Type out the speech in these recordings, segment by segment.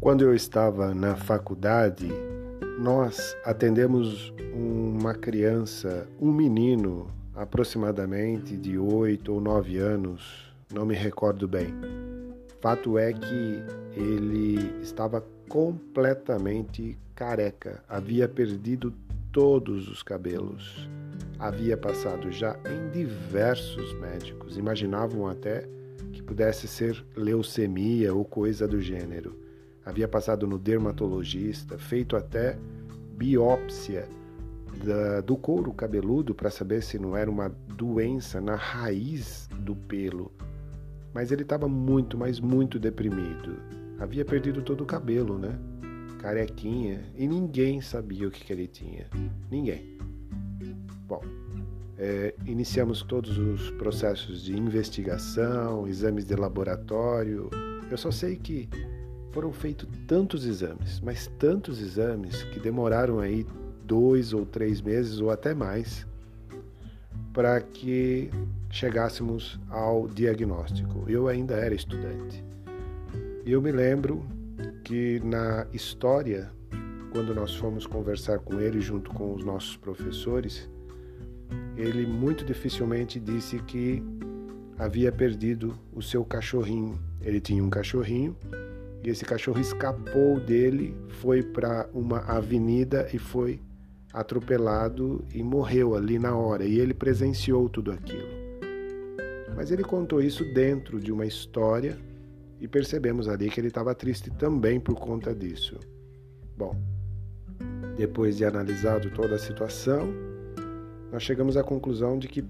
Quando eu estava na faculdade, nós atendemos uma criança, um menino, aproximadamente de oito ou nove anos, não me recordo bem. Fato é que ele estava completamente careca, havia perdido todos os cabelos, havia passado já em diversos médicos, imaginavam até que pudesse ser leucemia ou coisa do gênero. Havia passado no dermatologista, feito até biópsia da, do couro cabeludo para saber se não era uma doença na raiz do pelo. Mas ele estava muito, mas muito deprimido. Havia perdido todo o cabelo, né? Carequinha, e ninguém sabia o que, que ele tinha. Ninguém. Bom, é, iniciamos todos os processos de investigação, exames de laboratório. Eu só sei que foram feitos tantos exames, mas tantos exames que demoraram aí dois ou três meses ou até mais para que chegássemos ao diagnóstico. Eu ainda era estudante. E eu me lembro que na história, quando nós fomos conversar com ele junto com os nossos professores, ele muito dificilmente disse que havia perdido o seu cachorrinho. Ele tinha um cachorrinho e esse cachorro escapou dele, foi para uma avenida e foi atropelado e morreu ali na hora. E ele presenciou tudo aquilo. Mas ele contou isso dentro de uma história e percebemos ali que ele estava triste também por conta disso. Bom, depois de analisado toda a situação, nós chegamos à conclusão de que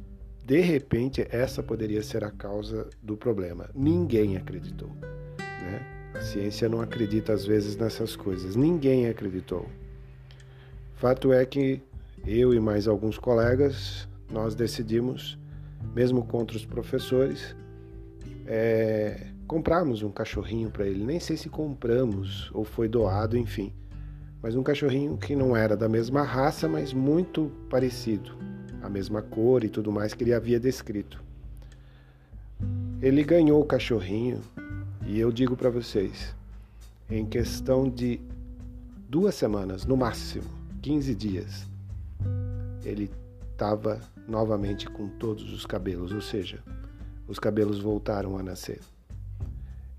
de repente essa poderia ser a causa do problema. Ninguém acreditou. A ciência não acredita às vezes nessas coisas. Ninguém acreditou. Fato é que eu e mais alguns colegas nós decidimos, mesmo contra os professores, é, comprarmos um cachorrinho para ele. Nem sei se compramos ou foi doado, enfim. Mas um cachorrinho que não era da mesma raça, mas muito parecido, a mesma cor e tudo mais que ele havia descrito. Ele ganhou o cachorrinho e eu digo para vocês, em questão de duas semanas, no máximo, 15 dias, ele estava novamente com todos os cabelos, ou seja, os cabelos voltaram a nascer.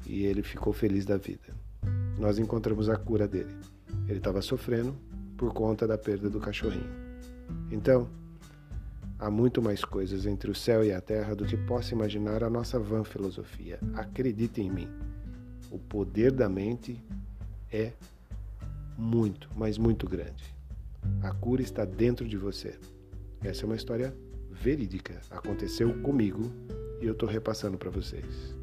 E ele ficou feliz da vida. Nós encontramos a cura dele. Ele estava sofrendo por conta da perda do cachorrinho. Então, há muito mais coisas entre o céu e a terra do que possa imaginar a nossa vã filosofia. Acredite em mim. O poder da mente é muito, mas muito grande. A cura está dentro de você. Essa é uma história verídica. Aconteceu comigo e eu estou repassando para vocês.